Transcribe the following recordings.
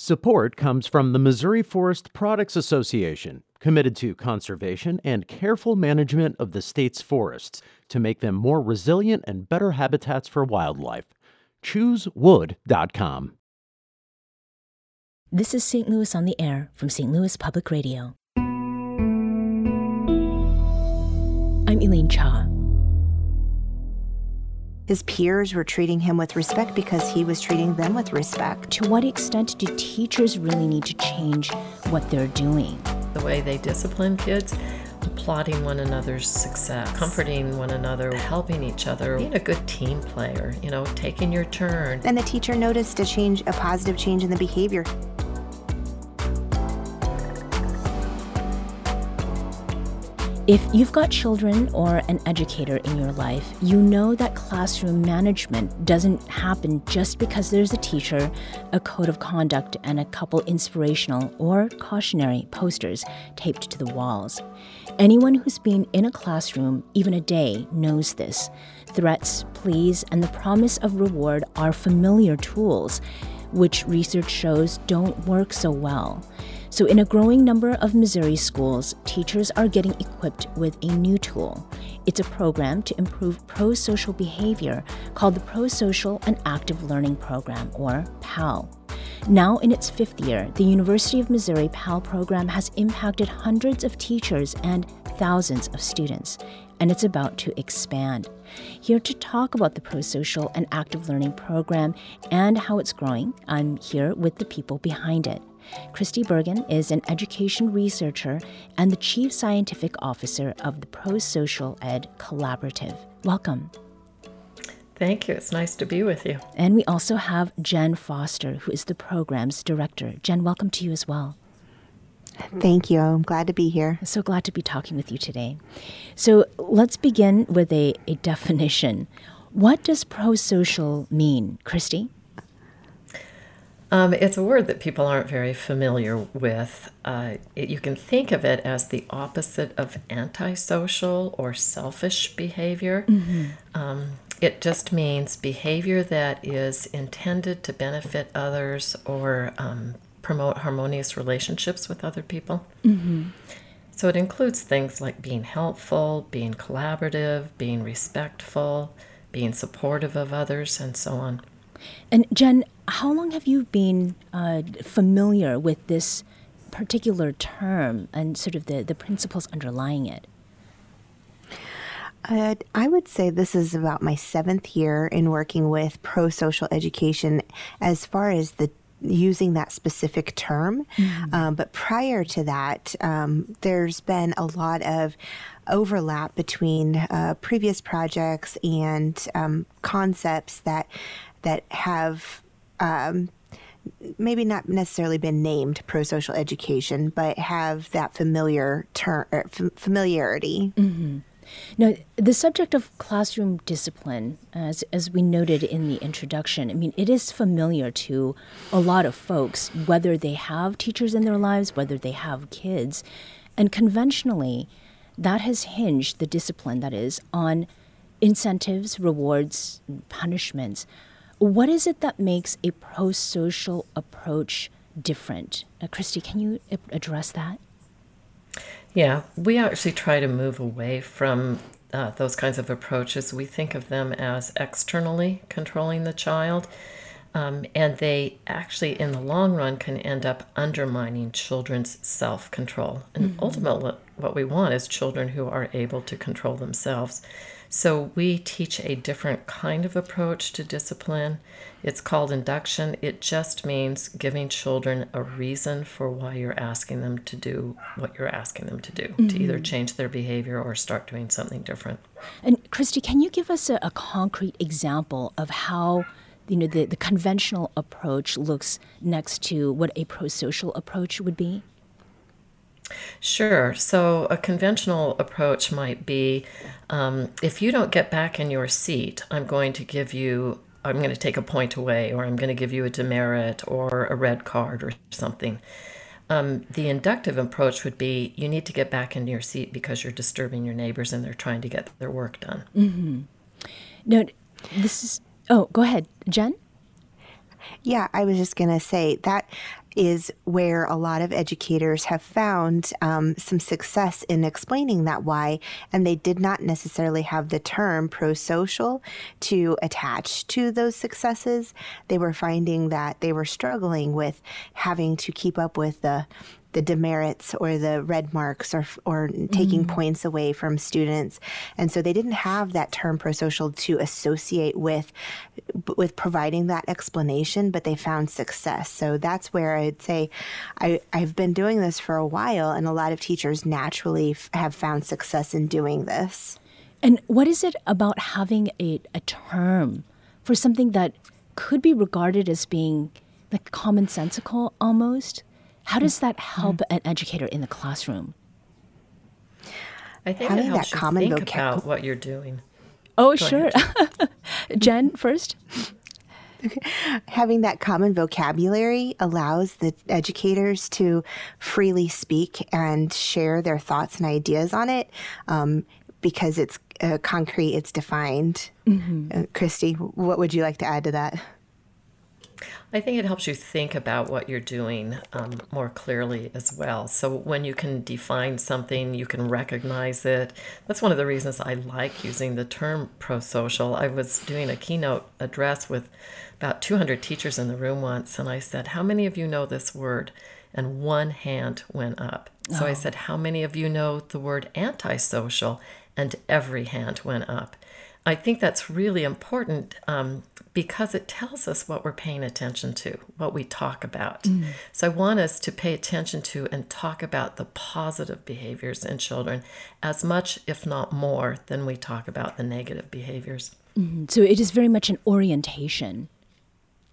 Support comes from the Missouri Forest Products Association, committed to conservation and careful management of the state's forests to make them more resilient and better habitats for wildlife. ChooseWood.com. This is St. Louis on the Air from St. Louis Public Radio. I'm Elaine Cha. His peers were treating him with respect because he was treating them with respect. To what extent do teachers really need to change what they're doing? The way they discipline kids, applauding one another's success, comforting one another, helping each other, being a good team player, you know, taking your turn. And the teacher noticed a change, a positive change in the behavior. If you've got children or an educator in your life, you know that classroom management doesn't happen just because there's a teacher, a code of conduct, and a couple inspirational or cautionary posters taped to the walls. Anyone who's been in a classroom even a day knows this. Threats, pleas, and the promise of reward are familiar tools, which research shows don't work so well. So, in a growing number of Missouri schools, teachers are getting equipped with a new tool. It's a program to improve pro social behavior called the Pro Social and Active Learning Program, or PAL. Now in its fifth year, the University of Missouri PAL program has impacted hundreds of teachers and thousands of students, and it's about to expand. Here to talk about the Pro Social and Active Learning program and how it's growing, I'm here with the people behind it. Christi Bergin is an education researcher and the chief scientific officer of the Pro Social Ed Collaborative. Welcome. Thank you. It's nice to be with you. And we also have Jen Foster, who is the program's director. Jen, welcome to you as well. Thank you. I'm glad to be here. So glad to be talking with you today. So let's begin with a, a definition. What does pro social mean, Christi? Um, it's a word that people aren't very familiar with. Uh, it, you can think of it as the opposite of antisocial or selfish behavior. Mm-hmm. Um, it just means behavior that is intended to benefit others or um, promote harmonious relationships with other people. Mm-hmm. So it includes things like being helpful, being collaborative, being respectful, being supportive of others, and so on. And Jen, how long have you been uh, familiar with this particular term and sort of the, the principles underlying it? Uh, I would say this is about my seventh year in working with pro social education as far as the using that specific term. Mm-hmm. Um, but prior to that, um, there's been a lot of overlap between uh, previous projects and um, concepts that that have um, maybe not necessarily been named pro social education, but have that familiar term er, f- familiarity. Mm-hmm. Now, the subject of classroom discipline, as, as we noted in the introduction, I mean, it is familiar to a lot of folks, whether they have teachers in their lives, whether they have kids. And conventionally, that has hinged the discipline, that is, on incentives, rewards, punishments. What is it that makes a pro social approach different? Uh, Christi, can you address that? Yeah, we actually try to move away from uh, those kinds of approaches. We think of them as externally controlling the child. Um, and they actually, in the long run, can end up undermining children's self control. And mm-hmm. ultimately, what we want is children who are able to control themselves. So we teach a different kind of approach to discipline. It's called induction. It just means giving children a reason for why you're asking them to do what you're asking them to do, mm-hmm. to either change their behavior or start doing something different. And Christi, can you give us a, a concrete example of how you know the, the conventional approach looks next to what a pro-social approach would be? Sure. So, a conventional approach might be um, if you don't get back in your seat, I'm going to give you, I'm going to take a point away, or I'm going to give you a demerit or a red card or something. Um, the inductive approach would be you need to get back in your seat because you're disturbing your neighbors and they're trying to get their work done. Mm-hmm. No, this is, oh, go ahead, Jen. Yeah, I was just going to say that is where a lot of educators have found um, some success in explaining that why, and they did not necessarily have the term pro social to attach to those successes. They were finding that they were struggling with having to keep up with the the demerits or the red marks or or taking mm. points away from students. And so they didn't have that term pro-social to associate with with providing that explanation but they found success. So that's where i'd say I, i've been doing this for a while and a lot of teachers naturally f- have found success in doing this. And what is it about having a, a term for something that could be regarded as being like commonsensical almost how does that help mm-hmm. an educator in the classroom? I think Having it helps that you common think vocab- about what you're doing. Oh, Go sure. Jen, first. Having that common vocabulary allows the educators to freely speak and share their thoughts and ideas on it um, because it's uh, concrete, it's defined. Mm-hmm. Uh, Christi, what would you like to add to that? I think it helps you think about what you're doing um, more clearly as well. So when you can define something, you can recognize it. That's one of the reasons I like using the term pro social. I was doing a keynote address with about 200 teachers in the room once, and I said, How many of you know this word? And one hand went up. So oh. I said, How many of you know the word antisocial? And every hand went up. I think that's really important um, because it tells us what we're paying attention to, what we talk about. Mm. So I want us to pay attention to and talk about the positive behaviors in children as much, if not more, than we talk about the negative behaviors. Mm-hmm. So it is very much an orientation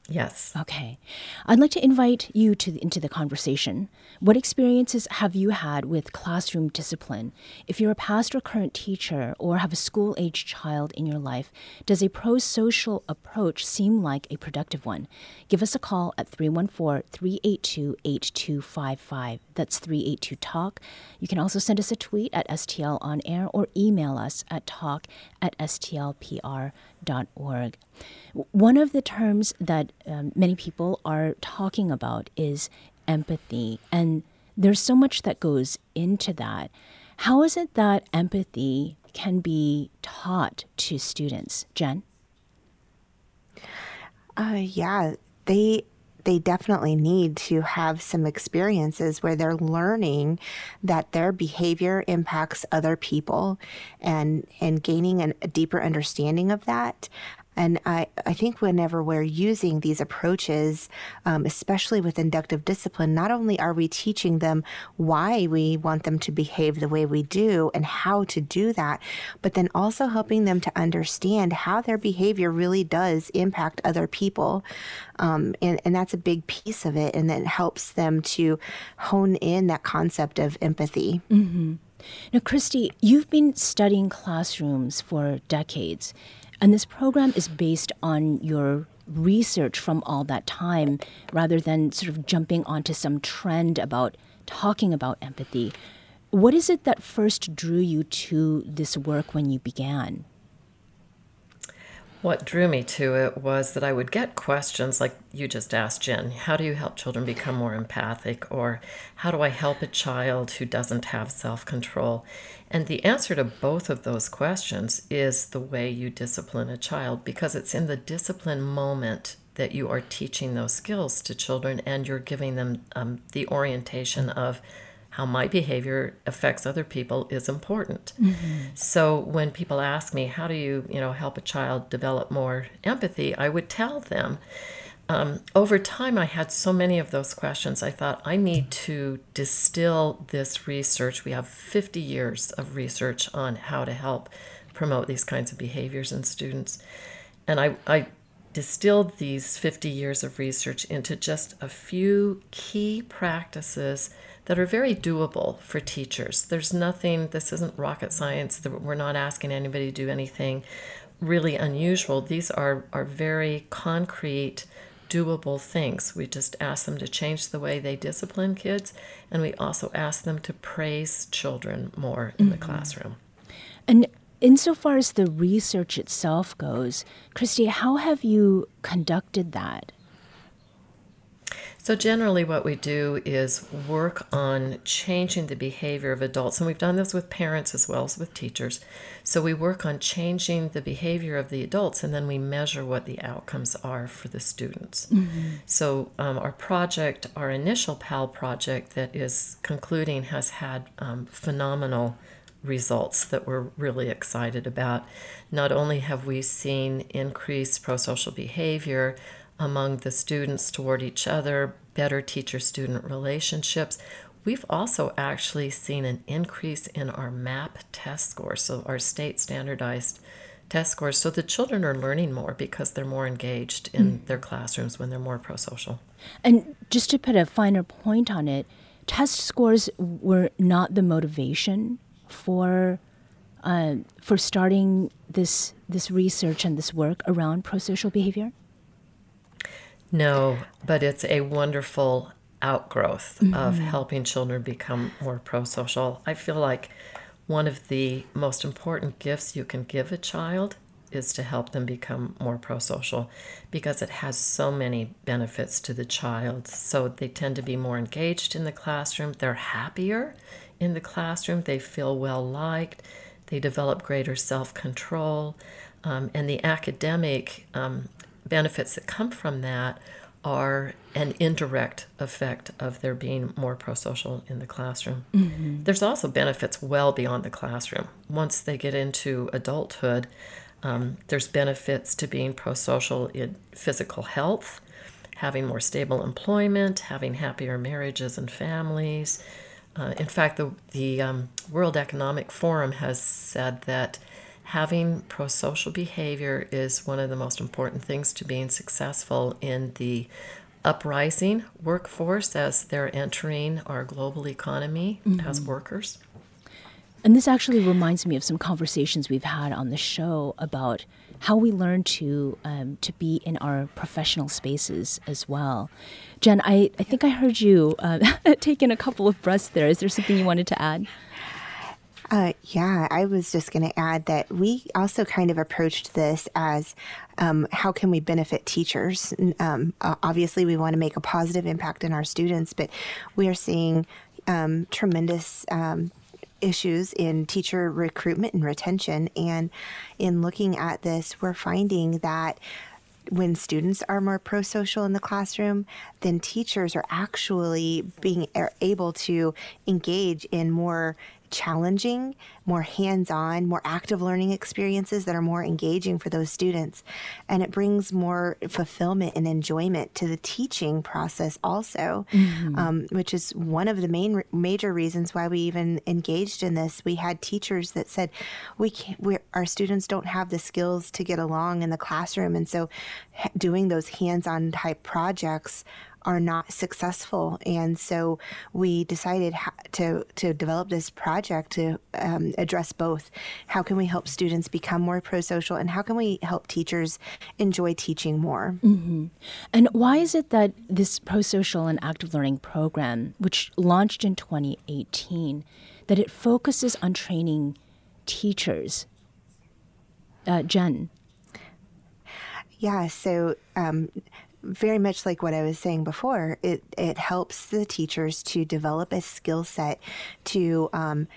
Yes. Okay. I'd like to invite you to into the conversation. What experiences have you had with classroom discipline? If you're a past or current teacher or have a school age child in your life, does a pro social approach seem like a productive one? Give us a call at 314 382 8255. That's 382 Talk. You can also send us a tweet at STL on air or email us at talk at stlpr.org. One of the terms that um, many people are talking about is empathy, and there's so much that goes into that. How is it that empathy can be taught to students, Jen? Uh, yeah, they they definitely need to have some experiences where they're learning that their behavior impacts other people and and gaining an, a deeper understanding of that and I, I think whenever we're using these approaches, um, especially with inductive discipline, not only are we teaching them why we want them to behave the way we do and how to do that, but then also helping them to understand how their behavior really does impact other people. Um, and, and that's a big piece of it. And that helps them to hone in that concept of empathy. Mm-hmm. Now, Christi, you've been studying classrooms for decades. And this program is based on your research from all that time rather than sort of jumping onto some trend about talking about empathy. What is it that first drew you to this work when you began? What drew me to it was that I would get questions like you just asked, Jen How do you help children become more empathic? Or how do I help a child who doesn't have self control? And the answer to both of those questions is the way you discipline a child because it's in the discipline moment that you are teaching those skills to children and you're giving them um, the orientation of how my behavior affects other people is important. Mm-hmm. So when people ask me, how do you, you know, help a child develop more empathy, I would tell them. Um, over time, I had so many of those questions. I thought I need to distill this research. We have 50 years of research on how to help promote these kinds of behaviors in students. And I, I distilled these 50 years of research into just a few key practices that are very doable for teachers. There's nothing, this isn't rocket science, we're not asking anybody to do anything really unusual. These are, are very concrete, doable things. We just ask them to change the way they discipline kids, and we also ask them to praise children more in mm-hmm. the classroom. And insofar as the research itself goes, Christi, how have you conducted that? So, generally, what we do is work on changing the behavior of adults, and we've done this with parents as well as with teachers. So, we work on changing the behavior of the adults, and then we measure what the outcomes are for the students. Mm-hmm. So, um, our project, our initial PAL project that is concluding, has had um, phenomenal results that we're really excited about. Not only have we seen increased pro social behavior, among the students toward each other, better teacher student relationships. We've also actually seen an increase in our MAP test scores, so our state standardized test scores. So the children are learning more because they're more engaged in mm. their classrooms when they're more pro social. And just to put a finer point on it, test scores were not the motivation for uh, for starting this this research and this work around pro social behavior. No, but it's a wonderful outgrowth mm-hmm. of helping children become more pro social. I feel like one of the most important gifts you can give a child is to help them become more pro social because it has so many benefits to the child. So they tend to be more engaged in the classroom, they're happier in the classroom, they feel well liked, they develop greater self control. Um, and the academic um, benefits that come from that are an indirect effect of there being more pro social in the classroom. Mm-hmm. There's also benefits well beyond the classroom. Once they get into adulthood, um, there's benefits to being pro social in physical health, having more stable employment, having happier marriages and families. Uh, in fact, the, the um, World Economic Forum has said that having pro social behavior is one of the most important things to being successful in the uprising workforce as they're entering our global economy mm-hmm. as workers. And this actually reminds me of some conversations we've had on the show about how we learn to um, to be in our professional spaces as well. Jen, I, I think I heard you uh, taking a couple of breaths there. Is there something you wanted to add? Uh, yeah, I was just going to add that we also kind of approached this as um, how can we benefit teachers? Um, obviously, we want to make a positive impact in our students, but we are seeing um, tremendous um, issues in teacher recruitment and retention. And in looking at this, we're finding that when students are more pro social in the classroom, then teachers are actually being able to engage in more challenging, more hands on, more active learning experiences that are more engaging for those students. And it brings more fulfillment and enjoyment to the teaching process, also, mm-hmm. um, which is one of the main major reasons why we even engaged in this. We had teachers that said, we can't, we our students don't have the skills to get along in the classroom. And so doing those hands on type projects are not successful. And so we decided to, to develop this project to um, address both. How can we help students become more pro social, and how can we help teachers enjoy teaching more? Mm-hmm. And why is it that this pro social and active learning program, which launched in 2018, that it focuses on training teachers? Uh, Jen. Yeah, so um, very much like what I was saying before, it, it helps the teachers to develop a skill set to um,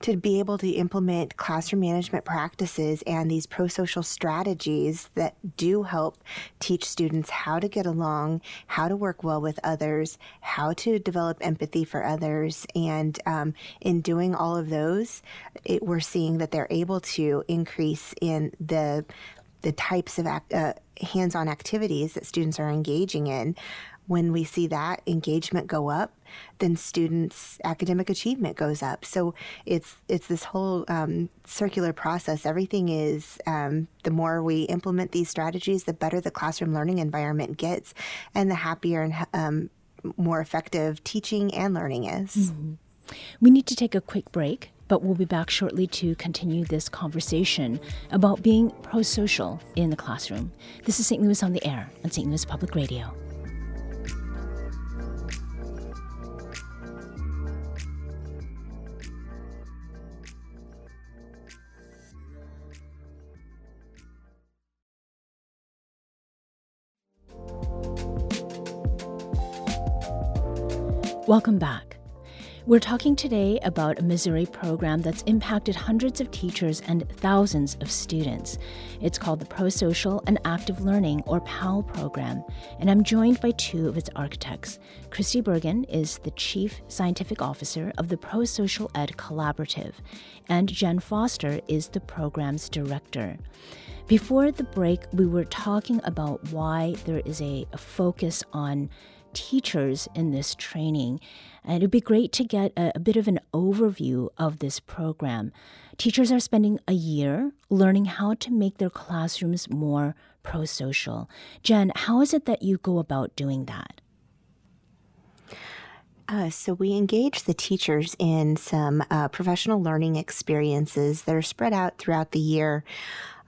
to be able to implement classroom management practices and these pro-social strategies that do help teach students how to get along, how to work well with others, how to develop empathy for others, and um, in doing all of those, it, we're seeing that they're able to increase in the the types of uh, hands-on activities that students are engaging in when we see that engagement go up then students academic achievement goes up. So it's it's this whole um, circular process. Everything is um, the more we implement these strategies the better the classroom learning environment gets and the happier and um, more effective teaching and learning is. Mm-hmm. we need to take a quick break but we'll be back shortly to continue this conversation about being pro social in the classroom. This is St. Louis on the Air on St. Louis Public Radio. Welcome back. We're talking today about a Missouri program that's impacted hundreds of teachers and thousands of students. It's called the Pro Social and Active Learning, or PAL program, and I'm joined by two of its architects. Christi Bergin is the Chief Scientific Officer of the Pro Social Ed Collaborative, and Jen Foster is the program's director. Before the break, we were talking about why there is a, a focus on teachers in this training. And it would be great to get a, a, bit of an overview of this program. Teachers are spending a year learning how to make their classrooms more pro social. Jen, how is it that you go about doing that? Uh, so, we engage the teachers in some uh, professional learning experiences that are spread out throughout the year.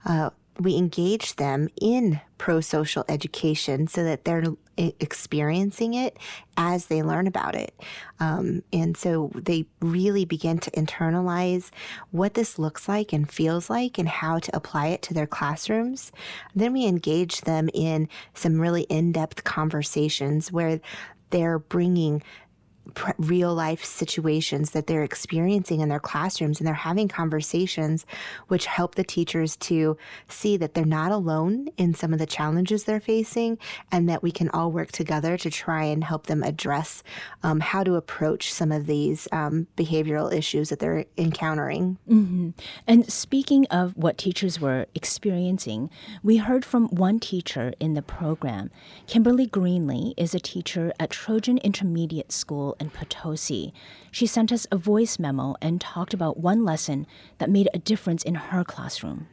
Uh, we engage them in pro social education so that they're experiencing it as they learn about it. Um, and so they really begin to internalize what this looks like and feels like and how to apply it to their classrooms. then we engage them in some really in depth conversations where they're bringing real life situations that they're experiencing in their classrooms and they're having conversations which help the teachers to see that they're not alone in some of the challenges they're facing and that we can all work together to try and help them address um, how to approach some of these um, behavioral issues that they're encountering. Mm-hmm. And speaking of what teachers were experiencing, we heard from one teacher in the program. Kimberly Greenlee is a teacher at Trojan Intermediate School in Potosi. She sent us a voice memo and talked about one lesson that made a difference in her classroom.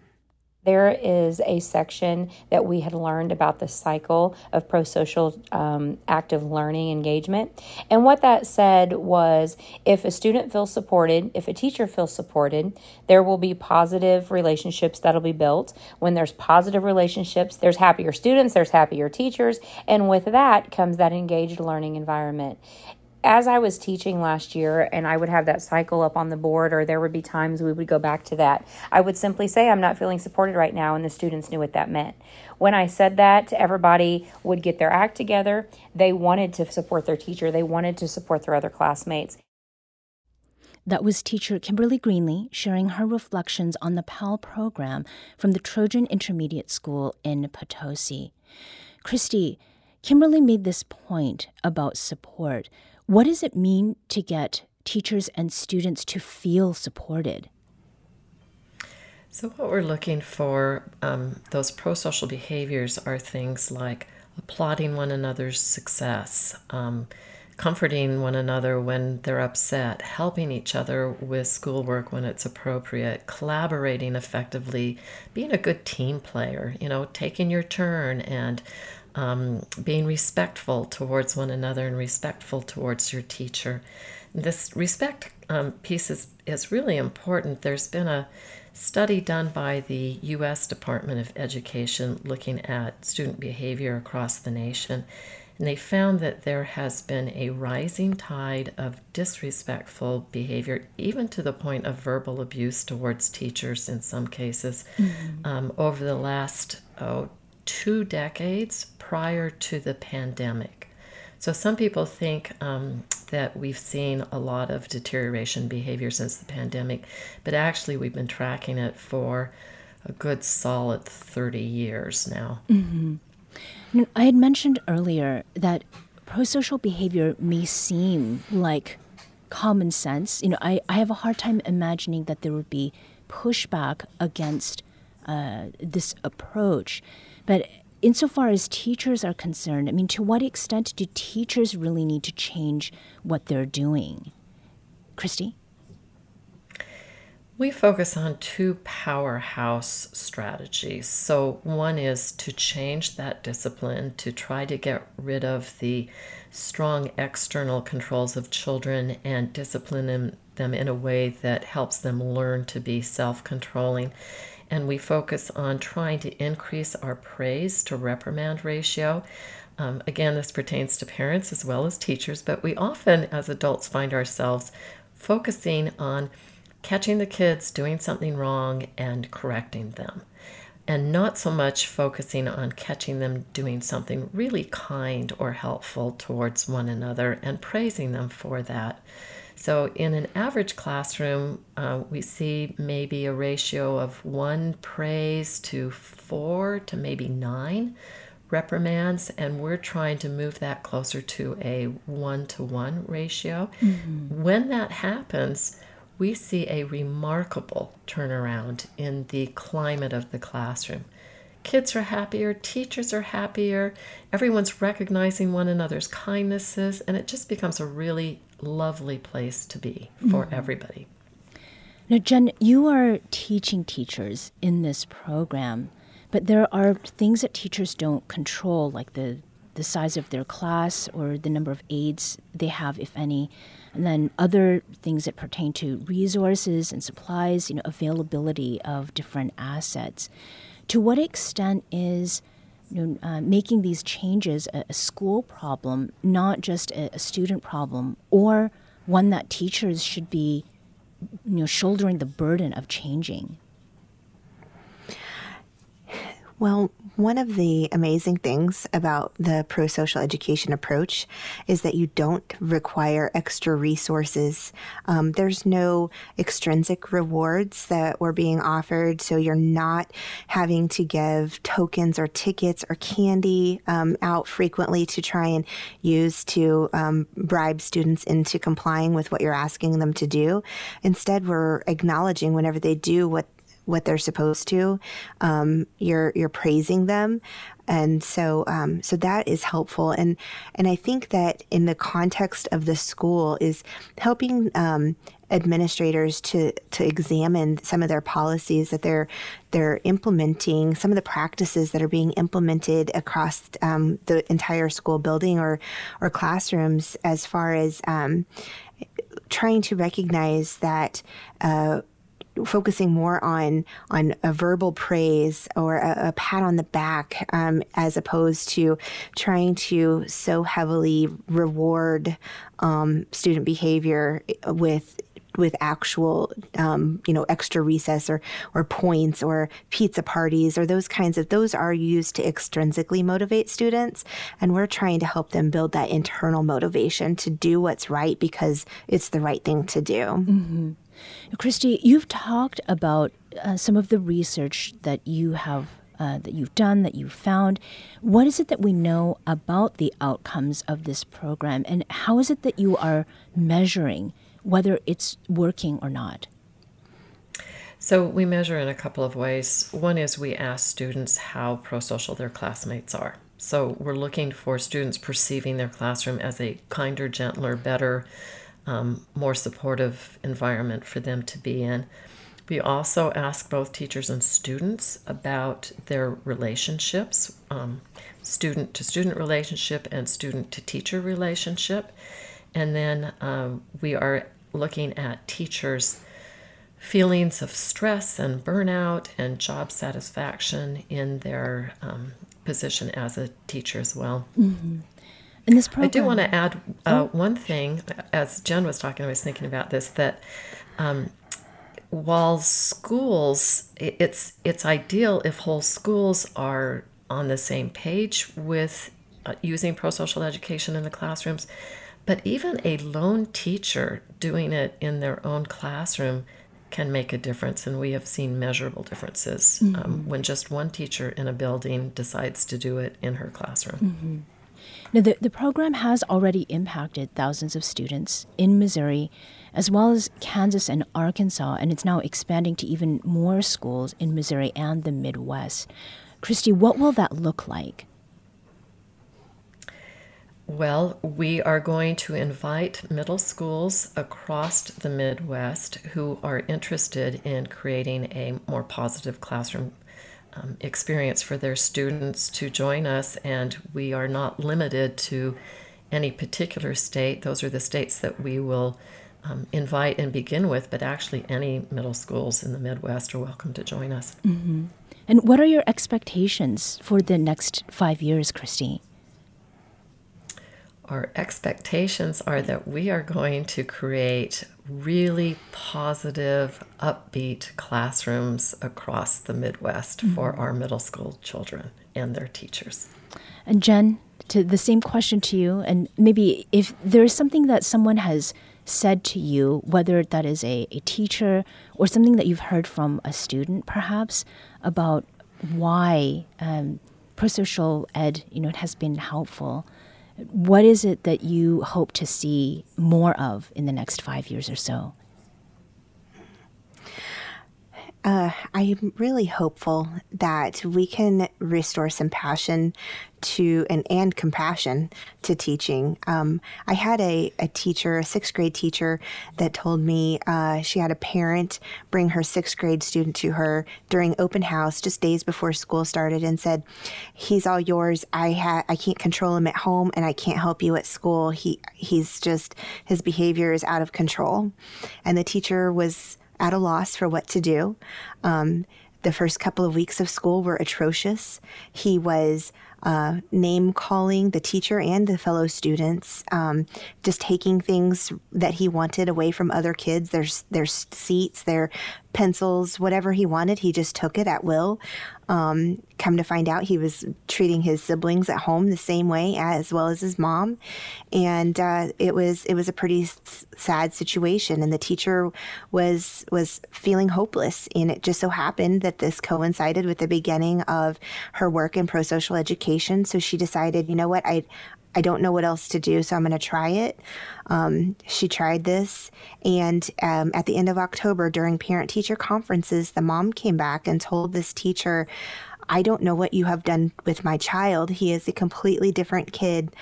There is a section that we had learned about the cycle of pro social um, active learning engagement. And what that said was if a student feels supported, if a teacher feels supported, there will be positive relationships that'll be built. When there's positive relationships, there's happier students, there's happier teachers, and with that comes that engaged learning environment as I was teaching last year and I would have that cycle up on the board, or there would be times we would go back to that, I would simply say, I'm not feeling supported right now, and the students knew what that meant. When I said that, everybody would get their act together. They wanted to support their teacher, they wanted to support their other classmates. That was teacher Kimberly Greenlee sharing her reflections on the PAL program from the Trojan Intermediate School in Potosi. Christi, Kimberly made this point about support. What does it mean to get teachers and students to feel supported? So, what we're looking for, um, those pro social behaviors are things like applauding one another's success, um, comforting one another when they're upset, helping each other with schoolwork when it's appropriate, collaborating effectively, being a good team player, you know, taking your turn and um, being respectful towards one another and respectful towards your teacher. This respect um, piece is, is really important. There's been a study done by the U.S. Department of Education looking at student behavior across the nation, and they found that there has been a rising tide of disrespectful behavior, even to the point of verbal abuse towards teachers in some cases, mm-hmm. um, over the last oh, two decades prior to the pandemic. So some people think um, that we've seen a lot of deterioration behavior since the pandemic, but actually we've been tracking it for a good solid 30 years now. Mm-hmm. I had mentioned earlier that prosocial behavior may seem like common sense. You know, I, I have a hard time imagining that there would be pushback against uh, this approach. But insofar as teachers are concerned, I mean, to what extent do teachers really need to change what they're doing? Christi? We focus on two powerhouse strategies. So, one is to change that discipline, to try to get rid of the strong external controls of children and discipline them in a way that helps them learn to be self controlling and we focus on trying to increase our praise to reprimand ratio. Um, again, this pertains to parents as well as teachers, but we often, as adults, find ourselves focusing on catching the kids doing something wrong and correcting them. and not so much focusing on catching them doing something really kind or helpful towards one another and praising them for that. So, in an average classroom, uh, we see maybe a ratio of one praise to four to maybe nine reprimands, and we're trying to move that closer to a one to one ratio. Mm-hmm. When that happens, we see a remarkable turnaround in the climate of the classroom. Kids are happier, teachers are happier, everyone's recognizing one another's kindnesses, and it just becomes a really lovely place to be for mm. everybody. Now, Jen, you are teaching teachers in this program, but there are things that teachers don't control, like the the size of their class or the number of aides they have, if any, and then other things that pertain to resources and supplies, you know, availability of different assets. To what extent is you know, uh, making these changes a, a, school problem, not just a, a student problem, or one that teachers should be, you know, shouldering the burden of changing? Well, one of the amazing things about the pro social education approach is that you don't require extra resources. Um, there's no extrinsic rewards that were being offered, so you're not having to give tokens or tickets or candy um, out frequently to try and use to um, bribe students into complying with what you're asking them to do. Instead, we're acknowledging whenever they do what what they're supposed to. Um, you're you're praising them, and so um, so that is helpful. And and I think that in the context of the school is helping. Um, administrators to to examine some of their policies that they're they're implementing some of the practices that are being implemented across um, the entire school building or or classrooms as far as um, trying to recognize that uh, focusing more on on a verbal praise or a, a pat on the back um, as opposed to trying to so heavily reward um, student behavior with with actual, um, you know, extra recess or or points or pizza parties or those kinds of those are used to extrinsically motivate students, and we're trying to help them build that internal motivation to do what's right because it's the right thing to do. Mm-hmm. Christi, you've talked about uh, some of the research that you have uh, that you've done, that you've found. What is it that we know about the outcomes of this program, and how is it that you are measuring whether it's working or not? So, we measure in a couple of ways. One is we ask students how pro social their classmates are. So, we're looking for students perceiving their classroom as a kinder, gentler, better, um, more supportive environment for them to be in. We also ask both teachers and students about their relationships, um, student to student relationship and student to teacher relationship. And then um, we are looking at teachers' feelings of stress and burnout and job satisfaction in their um, position as a teacher as well. Mm-hmm in this program. I do want to add uh, oh. one thing. As Jen was talking, I was thinking about this that um, while schools, it's it's ideal if whole schools are on the same page with uh, using pro-social education in the classrooms. But even a lone teacher doing it in their own classroom can make a difference, and we have seen measurable differences um, mm-hmm. um, when just one teacher in a building decides to do it in her classroom. Mm-hmm. Now, the, the program has already impacted thousands of students in Missouri, as well as Kansas and Arkansas, and it's now expanding to even more schools in Missouri and the Midwest. Christi, what will that look like? Well, we are going to invite middle schools across the Midwest who are interested in creating a more positive classroom um, experience for their students to join us, and we are not limited to any particular state. Those are the states that we will um, invite and begin with, but actually, any middle schools in the Midwest are welcome to join us. Mm-hmm. And what are your expectations for the next five years, Christine? Our expectations are that we are going to create really positive, upbeat classrooms across the Midwest mm-hmm. for our middle school children and their teachers. And Jen, to the same question to you, and maybe if there is something that someone has said to you, whether that is a, a teacher or something that you've heard from a student, perhaps about why um, pro-social ed, you know, it has been helpful. What is it that you hope to see more of in the next five years or so? Uh, I'm really hopeful that we can restore some passion to and, and compassion to teaching. Um, I had a, a teacher, a sixth grade teacher, that told me uh, she had a parent bring her sixth grade student to her during open house just days before school started and said, "He's all yours. I ha- I can't control him at home, and I can't help you at school. He he's just his behavior is out of control." And the teacher was at a loss for what to do. Um, the first couple of weeks of school were atrocious. He was uh, name calling the teacher and the fellow students, um, just taking things that he wanted away from other kids, their, their seats, their pencils, whatever he wanted, he just took it at will. Um, come to find out, he was treating his siblings at home the same way as well as his mom, and uh, it was it was a pretty s- sad situation. And the teacher was was feeling hopeless. And it just so happened that this coincided with the beginning of her work in pro social education. So she decided, you know what, I I don't know what else to do, so I'm going to try it. Um, she tried this, and um, at the end of October, during parent teacher conferences, the mom came back and told this teacher, I don't know what you have done with my child. He is a completely different kid.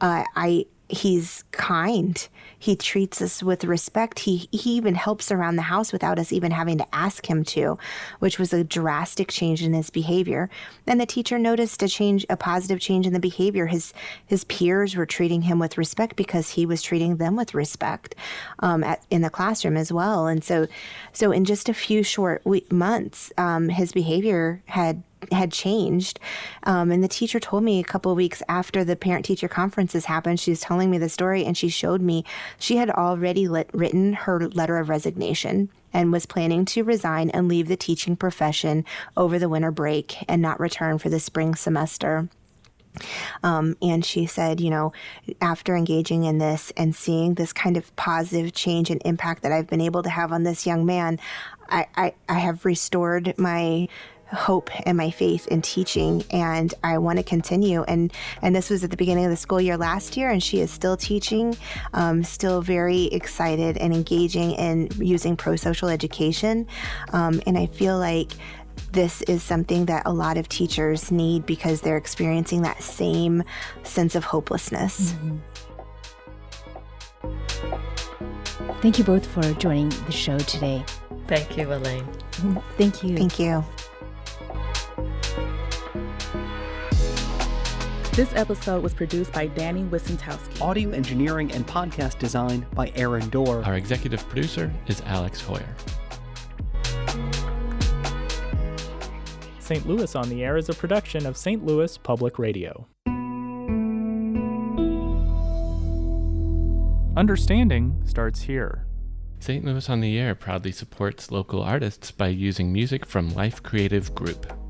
Uh, I he's kind. He treats us with respect. He he even helps around the house without us even having to ask him to, which was a drastic change in his behavior. And the teacher noticed a change, a positive change in the behavior. His his peers were treating him with respect because he was treating them with respect um, at, in the classroom as well. And so, so in just a few short months, um, his behavior had had changed. Um, and the teacher told me a couple of weeks after the parent teacher conferences happened, she was telling me the story and she showed me she had already lit, written her letter of resignation and was planning to resign and leave the teaching profession over the winter break and not return for the spring semester. Um, and she said, you know, after engaging in this and seeing this kind of positive change and impact that I've been able to have on this young man, I, I, I have restored my hope and my faith in teaching and I want to continue and and this was at the beginning of the school year last year and she is still teaching um, still very excited and engaging in using pro-social education um, and I feel like this is something that a lot of teachers need because they're experiencing that same sense of hopelessness. Mm-hmm. Thank you both for joining the show today. Thank you, Elaine. Thank you. Thank you. This episode was produced by Danny Wicentowski. Audio engineering and podcast design by Aaron Dorr. Our executive producer is Alex Heuer. St. Louis on the Air is a production of St. Louis Public Radio. Understanding starts here. St. Louis on the Air proudly supports local artists by using music from Life Creative Group.